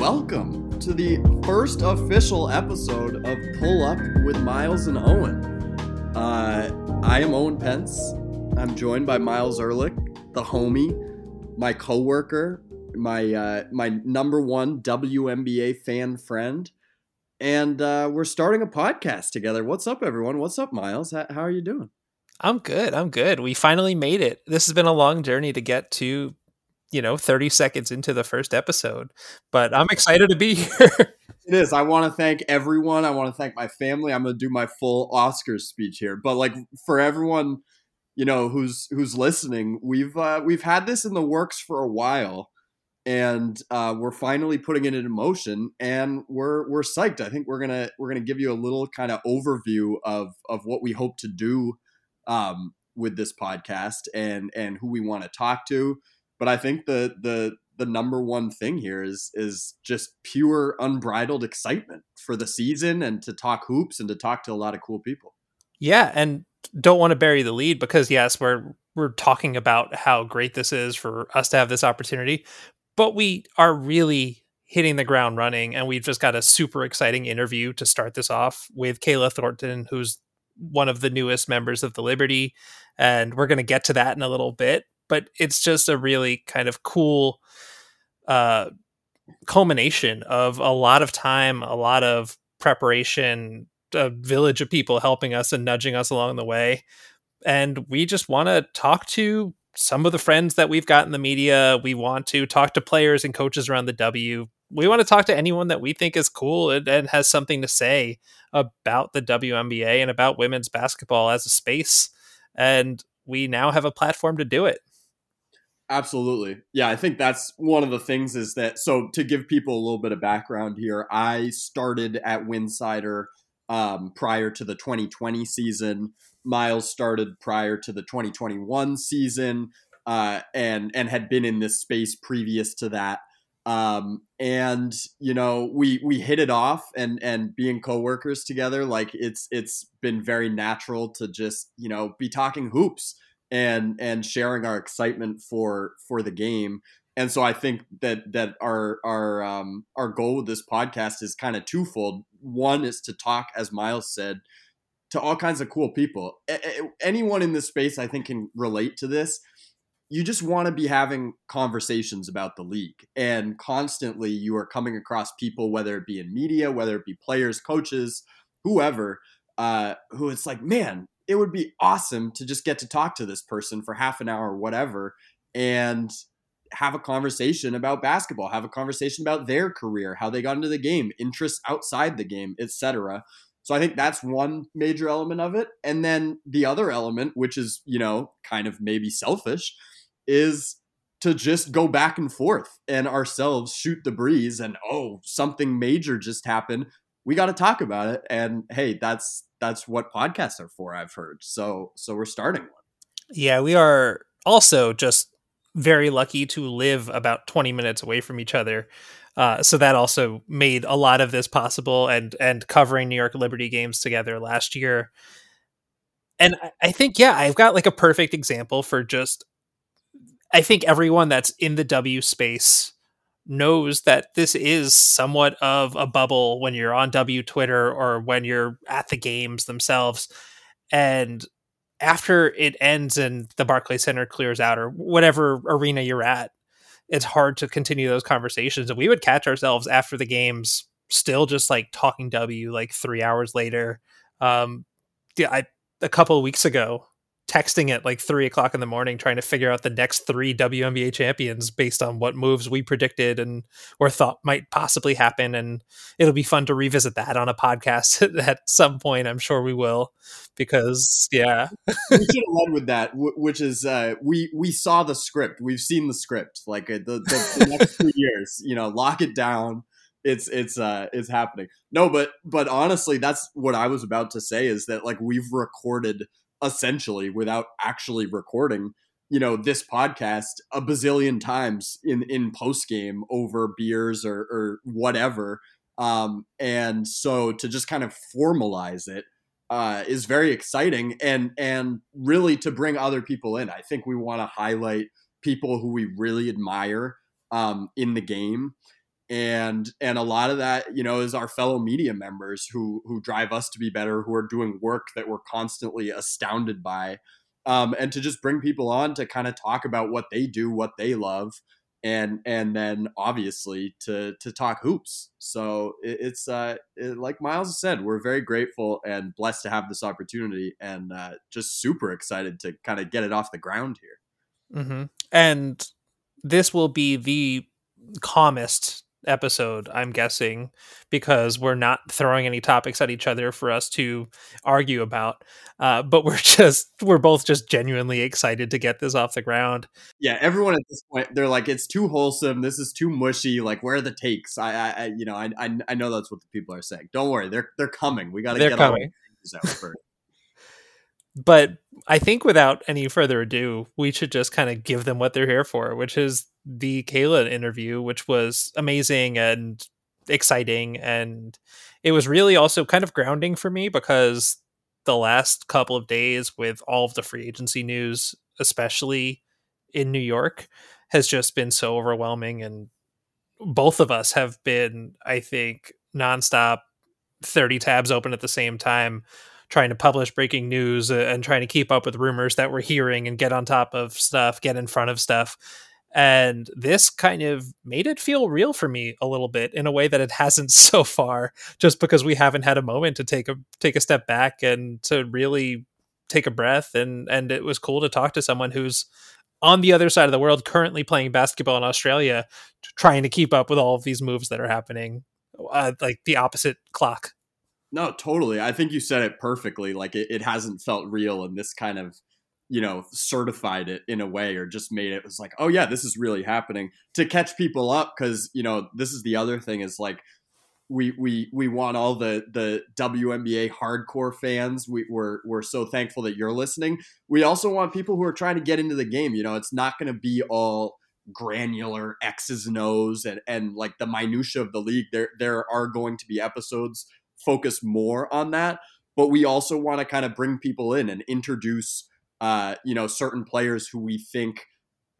welcome to the first official episode of Pull Up with Myles and Owen. Uh, I am Owen Pence. I'm joined by Myles Ehrlich, the homie, my coworker, my uh, my number one WNBA fan friend, and uh, we're starting a podcast together. What's up, everyone? What's up, Myles? How, how are you doing? I'm good. I'm good. We finally made it. This has been a long journey to get to, you know, 30 seconds into the first episode, but I'm excited to be here. It is. I want to thank everyone. I want to thank my family. I'm going to do my full Oscars speech here. But like for everyone, you know, who's who's listening, we've uh, we've had this in the works for a while, and uh, we're finally putting it into motion, and we're we're psyched. I think we're gonna we're gonna give you a little kind of overview of of what we hope to do um, with this podcast and and who we want to talk to. But I think the the the number one thing here is is just pure unbridled excitement for the season and to talk hoops and to talk to a lot of cool people. Yeah, and don't want to bury the lead because yes, we're we're talking about how great this is for us to have this opportunity, but we are really hitting the ground running and we've just got a super exciting interview to start this off with Kayla Thornton who's one of the newest members of the Liberty and we're going to get to that in a little bit, but it's just a really kind of cool uh, culmination of a lot of time, a lot of preparation, a village of people helping us and nudging us along the way. And we just want to talk to some of the friends that we've got in the media. We want to talk to players and coaches around the W. We want to talk to anyone that we think is cool and, and has something to say about the WNBA and about women's basketball as a space. And we now have a platform to do it. Absolutely. Yeah, I think that's one of the things is that so to give people a little bit of background here, I started at Winsidr um, prior to the 2020 season. Myles started prior to the 2021 season uh, and and had been in this space previous to that. Um, and you know, we we hit it off and and being coworkers together, like it's it's been very natural to just, you know, be talking hoops and and sharing our excitement for for the game and so I think that that our our um, our goal with this podcast is kind of twofold. One is to talk, as Myles said, to all kinds of cool people. A- anyone in this space, I think, can relate to this. You just want to be having conversations about the league, and constantly you are coming across people, whether it be in media, whether it be players, coaches, whoever, uh, who it's like, man, it would be awesome to just get to talk to this person for half an hour or whatever and have a conversation about basketball have a conversation about their career how they got into the game interests outside the game etc so i think that's one major element of it. And then the other element which is you know kind of maybe selfish is to just go back and forth and ourselves shoot the breeze and oh something major just happened. We got to talk about it. And hey that's that's what podcasts are for i've heard. So so we're starting one. Yeah we are also just very lucky to live about 20 minutes away from each other. Uh, so that also made a lot of this possible and and covering new york liberty games together last year. And i think yeah i've got like a perfect example for just i think everyone that's in the w space knows that this is somewhat of a bubble when you're on W Twitter or when you're at the games themselves. And after it ends and the Barclays Center clears out or whatever arena you're at, it's hard to continue those conversations. And we would catch ourselves after the games still just like talking W like three hours later. Um, yeah, I, a couple weeks ago, texting at like three o'clock in the morning trying to figure out the next three WNBA champions based on what moves we predicted and or thought might possibly happen. And it'll be fun to revisit that on a podcast at some point. I'm sure we will, because yeah, we should have led with that, which is uh, we we saw the script, we've seen the script, like uh, the, the, the next two years, you know, lock it down it's it's uh it's happening no but but honestly that's what i was about to say is that like we've recorded essentially without actually recording you know this podcast a bazillion times in in post game over beers or or whatever. Um and so to just kind of formalize it uh is very exciting and and really to bring other people in. I think we want to highlight people who we really admire um in the game and and a lot of that you know is our fellow media members who who drive us to be better who are doing work that we're constantly astounded by um, and to just bring people on to kind of talk about what they do what they love and and then obviously to to talk hoops so it, it's uh it, like Myles said we're very grateful and blessed to have this opportunity and uh, just super excited to kind of get it off the ground here mm-hmm. and this will be the calmest episode, I'm guessing, because we're not throwing any topics at each other for us to argue about. Uh, but we're just we're both just genuinely excited to get this off the ground. Yeah, everyone at this point they're like, it's too wholesome. This is too mushy. Like, where are the takes? I, I, I you know, I, I, I know that's what the people are saying. Don't worry, they're they're coming. We got to get coming. all out first. But I think without any further ado, we should just kind of give them what they're here for, which is the Kayla interview, which was amazing and exciting. And it was really also kind of grounding for me because the last couple of days with all of the free agency news, especially in New York, has just been so overwhelming. And both of us have been, I think, nonstop 30 tabs open at the same time trying to publish breaking news uh, and trying to keep up with rumors that we're hearing and get on top of stuff, get in front of stuff. And this kind of made it feel real for me a little bit in a way that it hasn't so far, just because we haven't had a moment to take a take a step back and to really take a breath. And and it was cool to talk to someone who's on the other side of the world, currently playing basketball in Australia, trying to keep up with all of these moves that are happening, uh, like the opposite clock. No, totally. I think you said it perfectly. Like it, it hasn't felt real, and this kind of, you know, certified it in a way, or just made it was like, oh yeah, this is really happening to catch people up. Because you know, this is the other thing is like, we we we want all the the WNBA hardcore fans. We, we're we're so thankful that you're listening. We also want people who are trying to get into the game. You know, it's not going to be all granular X's and O's and and like the minutia of the league. There there are going to be episodes focus more on that. But we also want to kind of bring people in and introduce, uh, you know, certain players who we think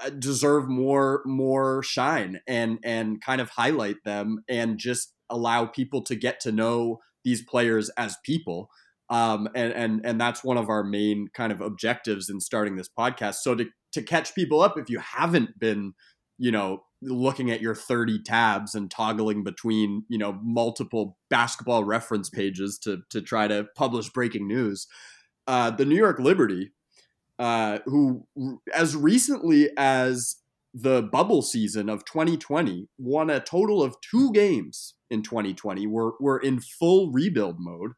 uh, deserve more more shine and and kind of highlight them and just allow people to get to know these players as people. Um, and and and that's one of our main kind of objectives in starting this podcast. So to to catch people up, if you haven't been, you know, looking at your 30 tabs and toggling between you know multiple basketball reference pages to to try to publish breaking news. Uh, the new york liberty uh, who as recently as the bubble season of 2020 won a total of two games in 2020 we're, we're in full rebuild mode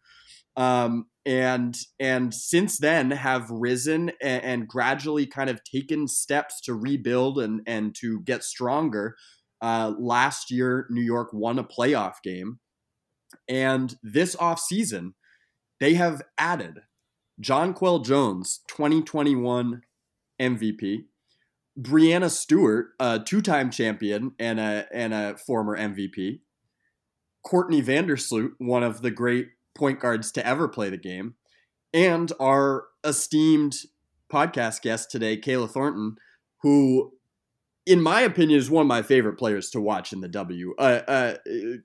um, and and since then have risen and, and, gradually kind of taken steps to rebuild and and to get stronger. Uh, last year, New York won a playoff game, and this offseason, they have added Jonquel Jones, 2021 MVP, Breanna Stewart, a two-time champion and a and a former MVP, Courtney Vandersloot, one of the great point guards to ever play the game, and our esteemed podcast guest today, Kayla Thornton, who, in my opinion, is one of my favorite players to watch in the W. Uh, uh,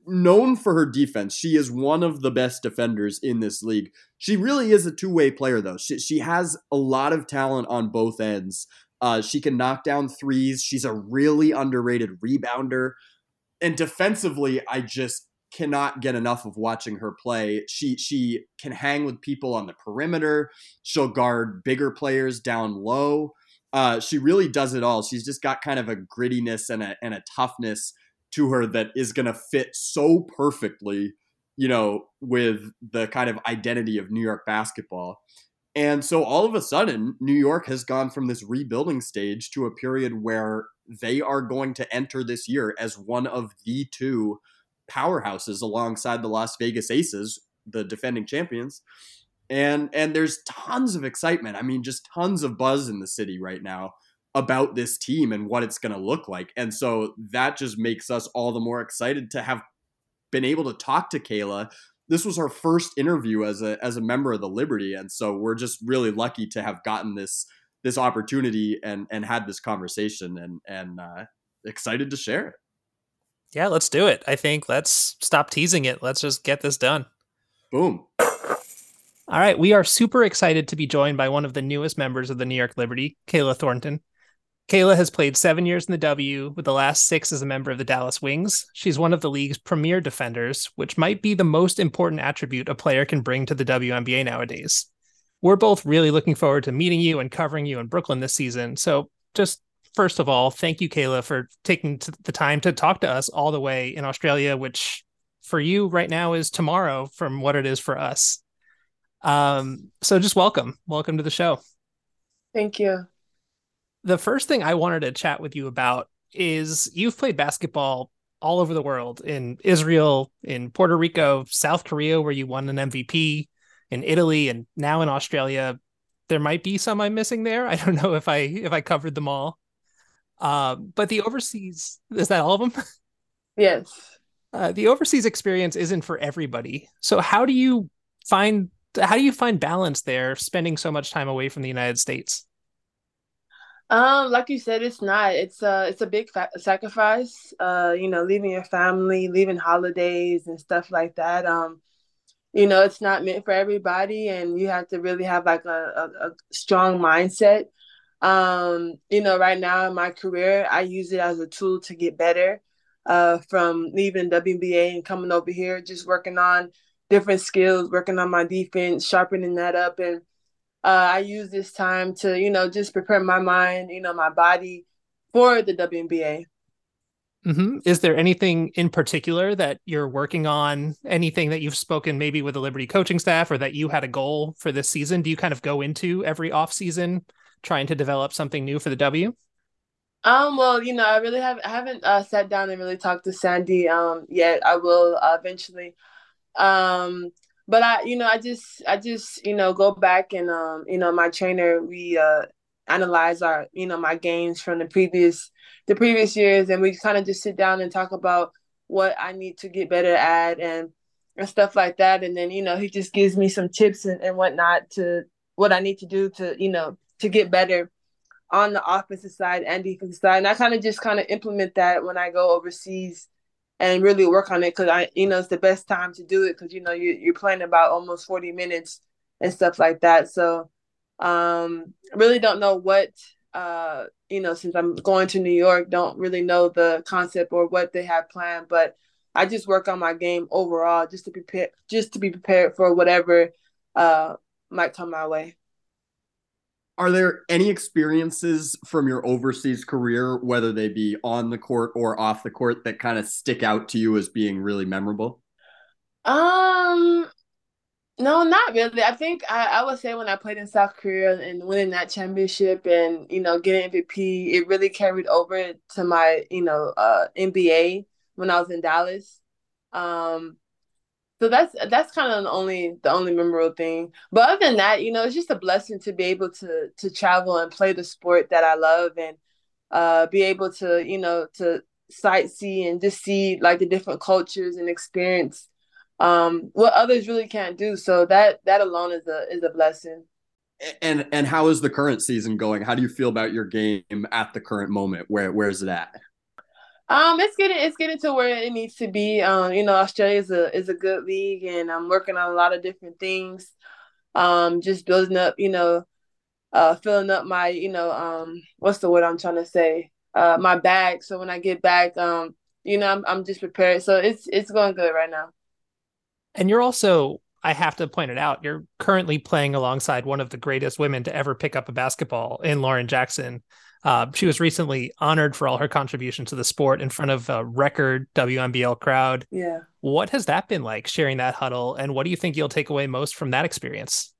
known for her defense, she is one of the best defenders in this league. She really is a two way player, though. She, she has a lot of talent on both ends. Uh, she can knock down threes. She's a really underrated rebounder. And defensively, I just cannot get enough of watching her play. She she can hang with people on the perimeter. She'll guard bigger players down low. Uh, she really does it all. She's just got kind of a grittiness and a and a toughness to her that is going to fit so perfectly, you know, with the kind of identity of New York basketball. And so all of a sudden, New York has gone from this rebuilding stage to a period where they are going to enter this year as one of the two powerhouses alongside the Las Vegas Aces, the defending champions. And and there's tons of excitement. I mean, just tons of buzz in the city right now about this team and what it's going to look like. And so that just makes us all the more excited to have been able to talk to Kayla. This was our first interview as a as a member of the Liberty, and so we're just really lucky to have gotten this this opportunity and and had this conversation and and uh, excited to share it. Yeah, let's do it. I think let's stop teasing it. Let's just get this done. Boom. All right. We are super excited to be joined by one of the newest members of the New York Liberty, Kayla Thornton. Kayla has played seven years in the W, with the last six as a member of the Dallas Wings. She's one of the league's premier defenders, which might be the most important attribute a player can bring to the WNBA nowadays. We're both really looking forward to meeting you and covering you in Brooklyn this season. So, just first of all, thank you, Kayla, for taking the time to talk to us all the way in Australia, which for you right now is tomorrow from what it is for us. Um, so just welcome. Welcome to the show. Thank you the first thing I wanted to chat with you about is you've played basketball all over the world in Israel, in Puerto Rico, South Korea, where you won an MVP, in Italy, and now in Australia. There might be some I'm missing there. I don't know if I if I covered them all. Uh, but the overseas is that all of them? Yes. Uh, the overseas experience isn't for everybody. So how do you find how do you find balance there, spending so much time away from the United States? Um, like you said, it's not. It's a it's a big fa- sacrifice. Uh, you know, leaving your family, leaving holidays and stuff like that. Um, you know, it's not meant for everybody, and you have to really have like a, a, a strong mindset. Um, you know, right now in my career, I use it as a tool to get better. Uh, from leaving WNBA and coming over here, just working on different skills, working on my defense, sharpening that up, and uh, I use this time to, you know, just prepare my mind, you know, my body for the WNBA. Mm-hmm. Is there anything in particular that you're working on? Anything that you've spoken maybe with the Liberty coaching staff or that you had a goal for this season? Do you kind of go into every off season trying to develop something new for the W? Um, well, you know, I really have I haven't uh, sat down and really talked to Sandy um yet. I will uh, eventually. Um, but I, you know, I just, I just, you know, go back and, um, you know, my trainer, we uh, analyze our, you know, my games from the previous, the previous years, and we kind of just sit down and talk about what I need to get better at and and stuff like that. And then, you know, he just gives me some tips and, and whatnot to what I need to do to, you know, to get better on the offensive side and defensive side. And I kind of just kind of implement that when I go overseas and really work on it because I, you know, it's the best time to do it because you know you you're playing about almost forty minutes and stuff like that. So, um, really don't know what, uh, you know, since I'm going to New York, don't really know the concept or what they have planned, but I just work on my game overall just to prepare, just to be prepared for whatever, uh, might come my way. Are there any experiences from your overseas career, whether they be on the court or off the court, that kind of stick out to you as being really memorable? Um, no, not really. I think I, I would say when I played in South Korea and winning that championship and you know getting MVP, it really carried over to my you know uh, NBA when I was in Dallas. Um, so that's that's kind of the only the only memorable thing. But other than that, you know, it's just a blessing to be able to to travel and play the sport that I love and uh be able to, you know, to sightsee and just see like the different cultures and experience um what others really can't do. So that that alone is a is a blessing. And and how is the current season going? How do you feel about your game at the current moment? Where where's it at? Um, it's getting it's getting to where it needs to be. Um, you know, Australia is a is a good league, and I'm working on a lot of different things. Um, just building up, you know, uh, filling up my, you know, um, what's the word I'm trying to say? Uh, my bag. So when I get back, um, you know, I'm I'm just prepared. So it's it's going good right now. And you're also, I have to point it out, you're currently playing alongside one of the greatest women to ever pick up a basketball in Lauren Jackson. Uh, she was recently honored for all her contributions to the sport in front of a record WNBL crowd. Yeah. What has that been like sharing that huddle? And what do you think you'll take away most from that experience?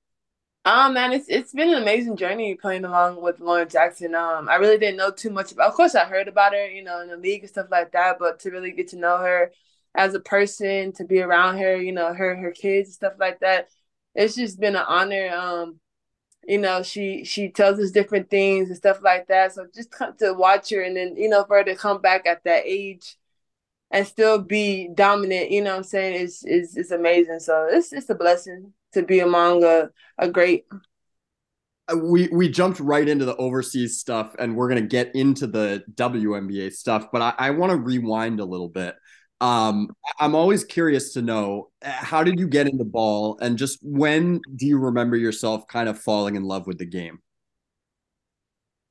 Um, man, it's it's been an amazing journey playing along with Lauren Jackson. Um, I really didn't know too much about. Of course, I heard about her, you know, in the league and stuff like that. But to really get to know her as a person, to be around her, you know, her her kids and stuff like that, it's just been an honor. Um, you know she she tells us different things and stuff like that so just come to watch her and then you know for her to come back at that age and still be dominant you know what i'm saying is is is amazing so it's it's a blessing to be among a, a great uh, we we jumped right into the overseas stuff, and we're gonna get into the WNBA stuff. But I, I want to rewind a little bit. Um, I'm always curious to know uh, how did you get into the ball, and just when do you remember yourself kind of falling in love with the game?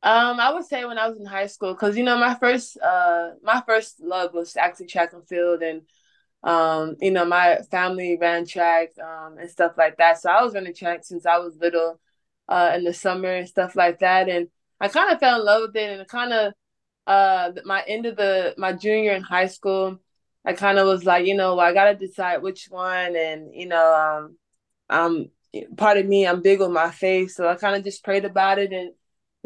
Um, I would say when I was in high school, because you know my first uh my first love was actually track and field, and um, you know my family ran track um and stuff like that. So I was running track since I was little, uh, in the summer and stuff like that, and I kind of fell in love with it, and kind of uh my end of the my junior in high school, I kind of was like, you know, I gotta decide which one, and you know, um, um, part of me, I'm big on my faith, so I kind of just prayed about it and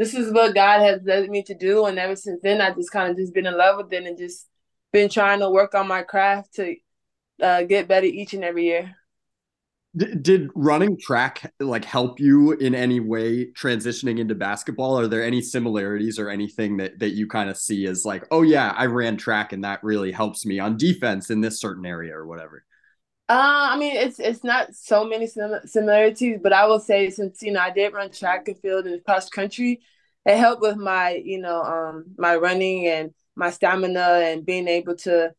this is what God has led me to do. And ever since then, I just kind of just been in love with it and just been trying to work on my craft to uh, get better each and every year. Did running track like help you in any way transitioning into basketball? Are there any similarities or anything that that you kind of see as like, oh yeah, I ran track and that really helps me on defense in this certain area or whatever? Uh, I mean, it's it's not so many sim- similarities, but I will say since you know I did run track and field and cross country, it helped with my you know um my running and my stamina and being able to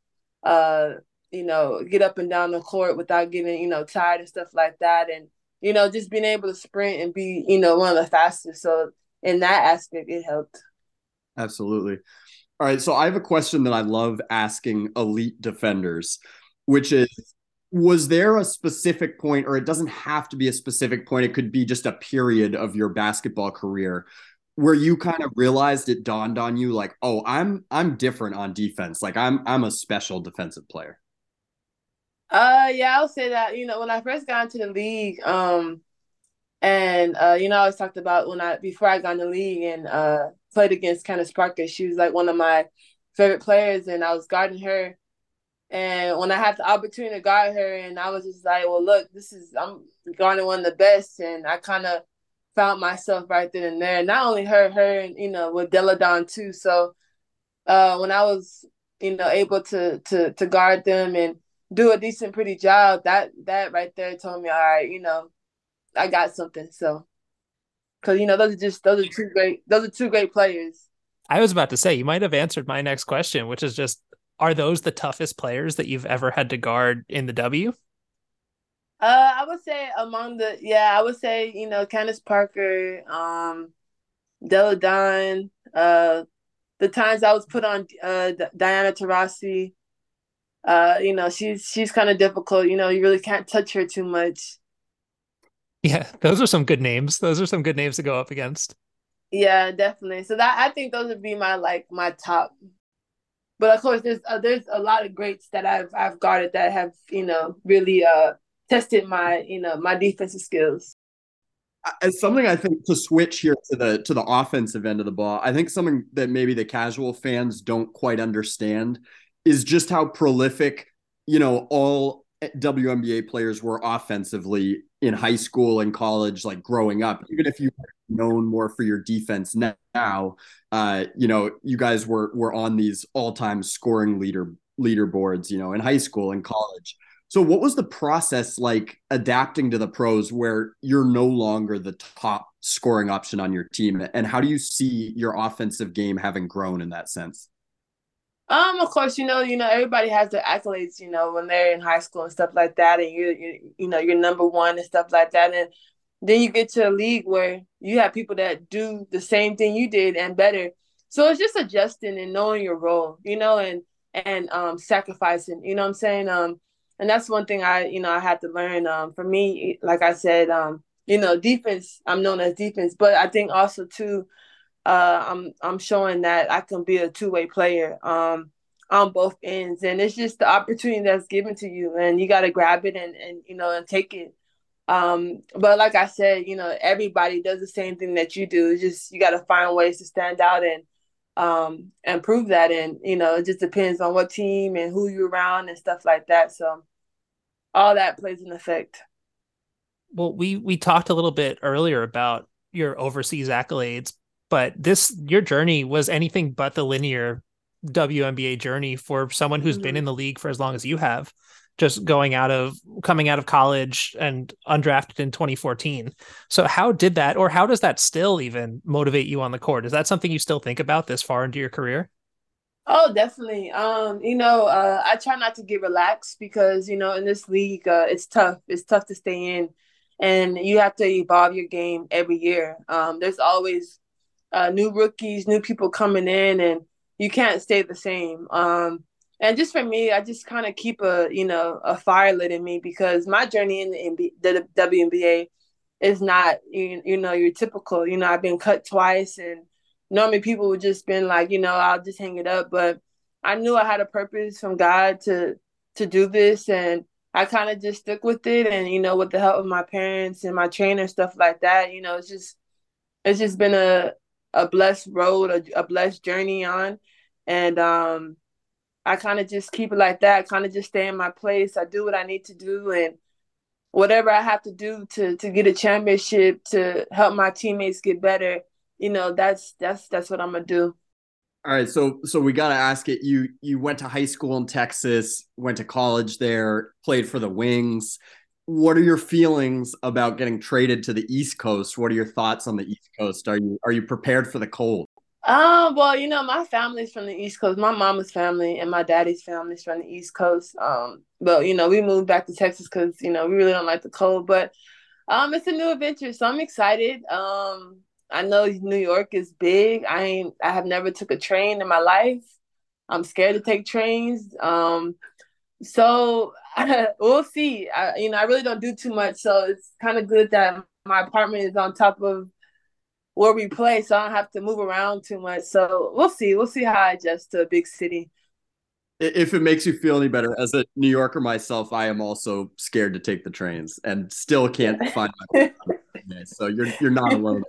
uh you know get up and down the court without getting you know tired and stuff like that, and you know just being able to sprint and be you know one of the fastest. So in that aspect, it helped. Absolutely. All right, so I have a question that I love asking elite defenders, which is was there a specific point or it doesn't have to be a specific point it could be just a period of your basketball career where you kind of realized it dawned on you like oh i'm i'm different on defense like i'm i'm a special defensive player uh yeah i'll say that you know when i first got into the league um and uh you know i always talked about when i before i got in the league and uh played against Candace Parker she was like one of my favorite players and i was guarding her and when I had the opportunity to guard her, and I was just like, well, look, this is I'm guarding one of the best, and I kind of found myself right then and there. Not only her, her, and you know, with Delle Donne too. So uh, when I was, you know, able to to to guard them and do a decent, pretty job, that that right there told me, all right, you know, I got something. So, because you know, those are just those are two great those are two great players. I was about to say you might have answered my next question, which is just are those the toughest players that you've ever had to guard in the W? Uh, I would say among the yeah, I would say you know Candace Parker, um, Delle Donne, uh, the times I was put on uh Diana Taurasi, uh, you know she's she's kind of difficult. You know you really can't touch her too much. Yeah, those are some good names. Those are some good names to go up against. Yeah, definitely. So that I think those would be my like my top but of course, there's uh, there's a lot of greats that I've I've guarded that have you know really uh tested my you know my defensive skills. As something I think to switch here to the to the offensive end of the ball, I think something that maybe the casual fans don't quite understand is just how prolific you know all WNBA players were offensively in high school and college, like growing up. Even if you known more for your defense now. Uh, you know, you guys were were on these all time scoring leader leaderboards. You know, in high school and college. So, what was the process like adapting to the pros, where you're no longer the top scoring option on your team, and how do you see your offensive game having grown in that sense? Um, of course, you know, you know, everybody has their accolades, you know, when they're in high school and stuff like that, and you, you, you know, you're number one and stuff like that, and then you get to a league where you have people that do the same thing you did and better. So it's just adjusting and knowing your role, you know, and and um sacrificing, you know what I'm saying? Um and that's one thing I, you know, I had to learn. Um for me, like I said, um, you know, defense, I'm known as defense, but I think also too, uh I'm I'm showing that I can be a two-way player. Um on both ends and it's just the opportunity that's given to you and you got to grab it and and you know and take it um, but like I said, you know, everybody does the same thing that you do. It's just you got to find ways to stand out and um and prove that. And you know, it just depends on what team and who you're around and stuff like that. So all that plays an effect. Well, we we talked a little bit earlier about your overseas accolades, but this your journey was anything but the linear WNBA journey for someone who's mm-hmm. been in the league for as long as you have. just going out of coming out of college and undrafted in 2014. So how did that or how does that still even motivate you on the court? Is that something you still think about this far into your career? Oh, definitely. Um, you know, uh, I try not to get relaxed because, you know, in this league, uh, it's tough. It's tough to stay in and you have to evolve your game every year. Um, there's always uh, new rookies, new people coming in, and you can't stay the same. Um, and just for me, I just kind of keep a you know a fire lit in me because my journey in the, the WNBA is not you, you know your typical. You know, I've been cut twice, and normally people would just been like, you know, I'll just hang it up. But I knew I had a purpose from God to to do this, and I kind of just stuck with it. And you know, with the help of my parents and my trainer, stuff like that, you know, it's just it's just been a a blessed road, a, a blessed journey on. And um, I kind of just keep it like that, kind of just stay in my place. I do what I need to do and whatever I have to do to to get a championship to help my teammates get better, you know, that's that's that's what I'm gonna do. All right, so so we got to ask it. You you went to high school in Texas, went to college there, played for the Wings what are your feelings about getting traded to the East Coast? What are your thoughts on the East Coast? Are you are you prepared for the cold? Um, well, you know, my family's from the East Coast. My mama's family and my daddy's family's from the East Coast. Um, but you know, we moved back to Texas because you know we really don't like the cold. But um, it's a new adventure, so I'm excited. Um, I know New York is big. I ain't. I have never took a train in my life. I'm scared to take trains. Um, so we'll see. I, you know, I really don't do too much, so it's kind of good that my apartment is on top of where we play, so I don't have to move around too much. So we'll see. We'll see how I adjust to a big city. If it makes you feel any better, as a New Yorker myself, I am also scared to take the trains and still can't find my. so you're you're not alone.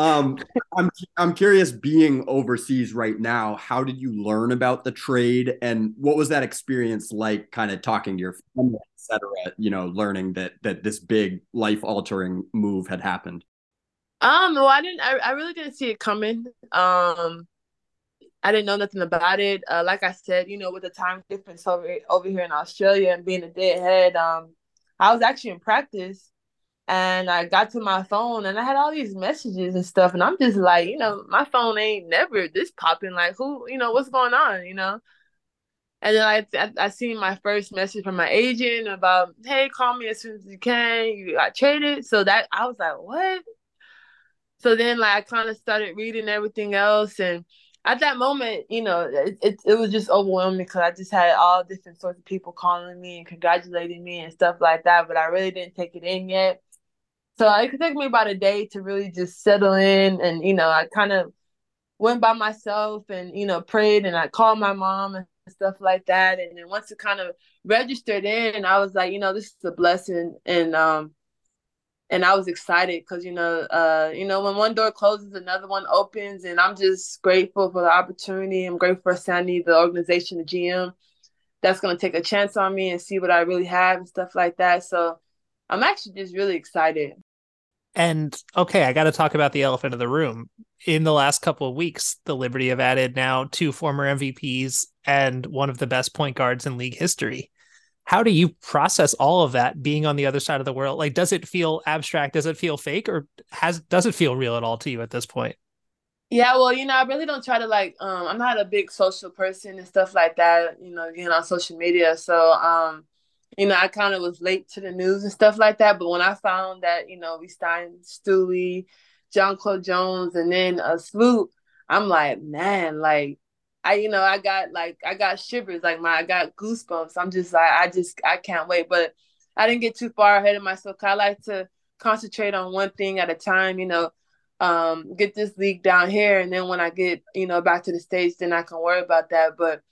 Um, I'm I'm curious, being overseas right now, how did you learn about the trade, and what was that experience like? Kind of talking to your family, etc. You know, learning that that this big life altering move had happened. Um, well, I didn't. I, I really didn't see it coming. Um, I didn't know nothing about it. Uh, like I said, you know, with the time difference over over here in Australia and being a deadhead, um, I was actually in practice and I got to my phone and I had all these messages and stuff. And I'm just like, you know, my phone ain't never this popping. Like, who, you know, what's going on, you know? And then I, I, I seen my first message from my agent about, hey, call me as soon as you can. You got traded. So that I was like, what? So then, like, I kind of started reading everything else. And at that moment, you know, it, it, it was just overwhelming because I just had all different sorts of people calling me and congratulating me and stuff like that. But I really didn't take it in yet. So it could take me about a day to really just settle in. And, you know, I kind of went by myself and, you know, prayed and I called my mom and stuff like that. And then once it kind of registered in, I was like, you know, this is a blessing. And, um, and I was excited because you know, uh, you know, when one door closes, another one opens, and I'm just grateful for the opportunity. I'm grateful for Sandy, the organization, the GM, that's gonna take a chance on me and see what I really have and stuff like that. So I'm actually just really excited. And okay, I got to talk about the elephant in the room. In the last couple of weeks, the Liberty have added now two former MVPs and one of the best point guards in league history. How do you process all of that being on the other side of the world? Like, does it feel abstract? Does it feel fake, or has does it feel real at all to you at this point? Yeah, well, you know, I really don't try to like. Um, I'm not a big social person and stuff like that. You know, getting on social media, so um, you know, I kind of was late to the news and stuff like that. But when I found that, you know, we signed Stewie, Jonquel Jones, and then a Sloot, I'm like, man, like, I, you know, I got like, I got shivers, like my, I got goosebumps. I'm just like, I just, I can't wait. But I didn't get too far ahead of myself. I like to concentrate on one thing at a time, you know, um, get this league down here. And then when I get, you know, back to the States, then I can worry about that. But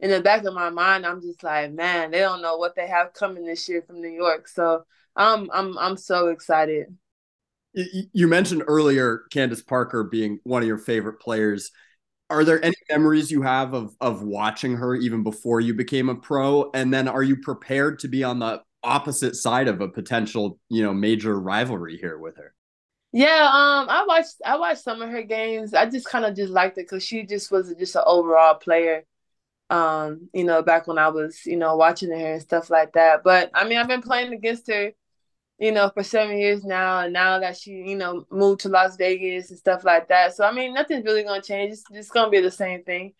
in the back of my mind, I'm just like, man, they don't know what they have coming this year from New York. So I'm I'm I'm so excited. You mentioned earlier Candace Parker being one of your favorite players. Are there any memories you have of of watching her even before you became a pro? And then are you prepared to be on the opposite side of a potential, you know, major rivalry here with her? Yeah, um, I watched I watched some of her games. I just kind of just liked it because she just was just an overall player Um, you know, back when I was, you know, watching her and stuff like that. But I mean, I've been playing against her, you know, for seven years now, and now that she, you know, moved to Las Vegas and stuff like that. So I mean, nothing's really gonna change. It's just gonna be the same thing.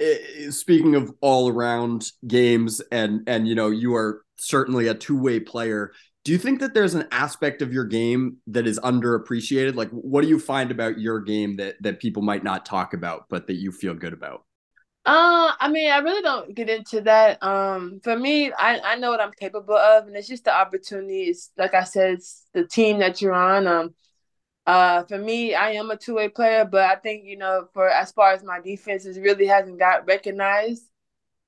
Eh, speaking of all around games, and and you know, you are certainly a two way player do you think that there's an aspect of your game that is underappreciated like what do you find about your game that that people might not talk about but that you feel good about uh i mean i really don't get into that um for me i i know what i'm capable of and it's just the opportunities like i said it's the team that you're on um uh for me i am a two-way player but i think you know for as far as my defense it really hasn't got recognized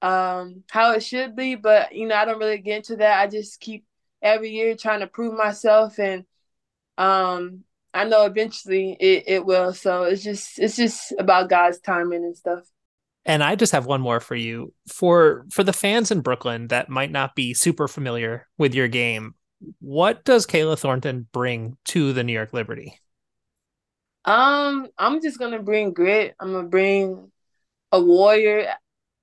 um how it should be but you know i don't really get into that i just keep every year trying to prove myself and um I know eventually it, it will. So it's just it's just about God's timing and stuff. And I just have one more for you. For for the fans in Brooklyn that might not be super familiar with your game, what does Kayla Thornton bring to the New York Liberty? Um, I'm just gonna bring grit. I'm gonna bring a warrior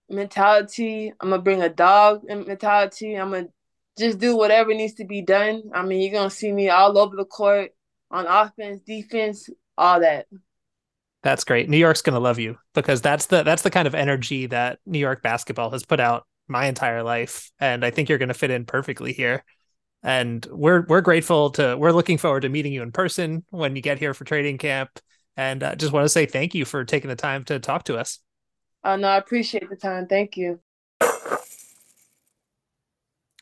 mentality. I'm gonna bring a dog mentality. I'm gonna just do whatever needs to be done. I mean, you're gonna see me all over the court on offense, defense, all that. That's great. New York's gonna love you because that's the that's the kind of energy that New York basketball has put out my entire life, and I think you're gonna fit in perfectly here. And we're we're grateful to we're looking forward to meeting you in person when you get here for training camp. And uh, just want to say thank you for taking the time to talk to us. Oh no, I appreciate the time. Thank you.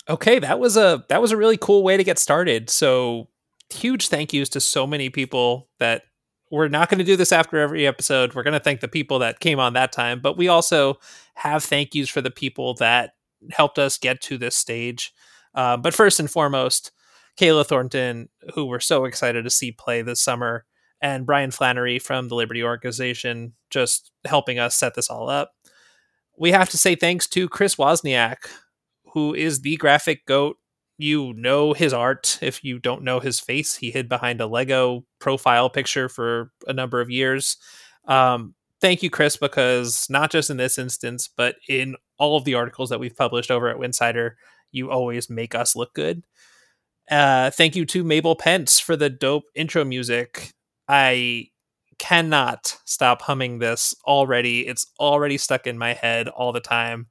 Okay, that was a that was a really cool way to get started. So huge thank yous to so many people that we're not going to do this after every episode. We're going to thank the people that came on that time, but we also have thank yous for the people that helped us get to this stage. Uh, but first and foremost, Kayla Thornton, who we're so excited to see play this summer, and Brian Flannery from the Liberty Organization, just helping us set this all up. We have to say thanks to Chris Wozniak, who is the graphic goat. You know his art. If you don't know his face, he hid behind a Lego profile picture for a number of years. Um, thank you, Chris, because not just in this instance, but in all of the articles that we've published over at Winsidr, you always make us look good. Uh, thank you to Mabel Pence for the dope intro music. I cannot stop humming this already. It's already stuck in my head all the time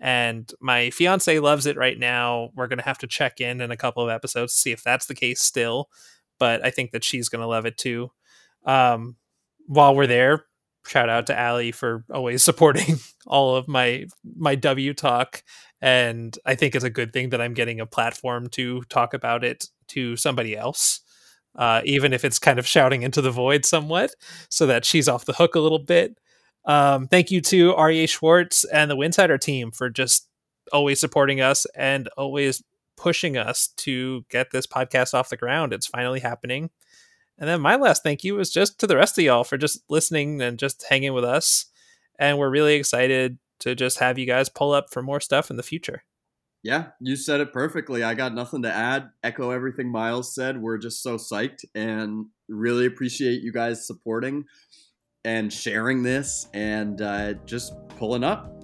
and my fiance loves it right now. We're going to have to check in in a couple of episodes to see if that's the case still, but I think that she's going to love it too. Um, while we're there, shout out to Allie for always supporting all of my my W talk, and I think it's a good thing that I'm getting a platform to talk about it to somebody else. Uh, even if it's kind of shouting into the void somewhat, so that she's off the hook a little bit. Um, thank you to REA Schwartz and the Winsidr team for just always supporting us and always pushing us to get this podcast off the ground. It's finally happening. And then my last thank you is just to the rest of y'all for just listening and just hanging with us. And we're really excited to just have you guys pull up for more stuff in the future. Yeah, you said it perfectly. I got nothing to add. Echo everything Myles said. We're just so psyched and really appreciate you guys supporting and sharing this and uh, just pulling up.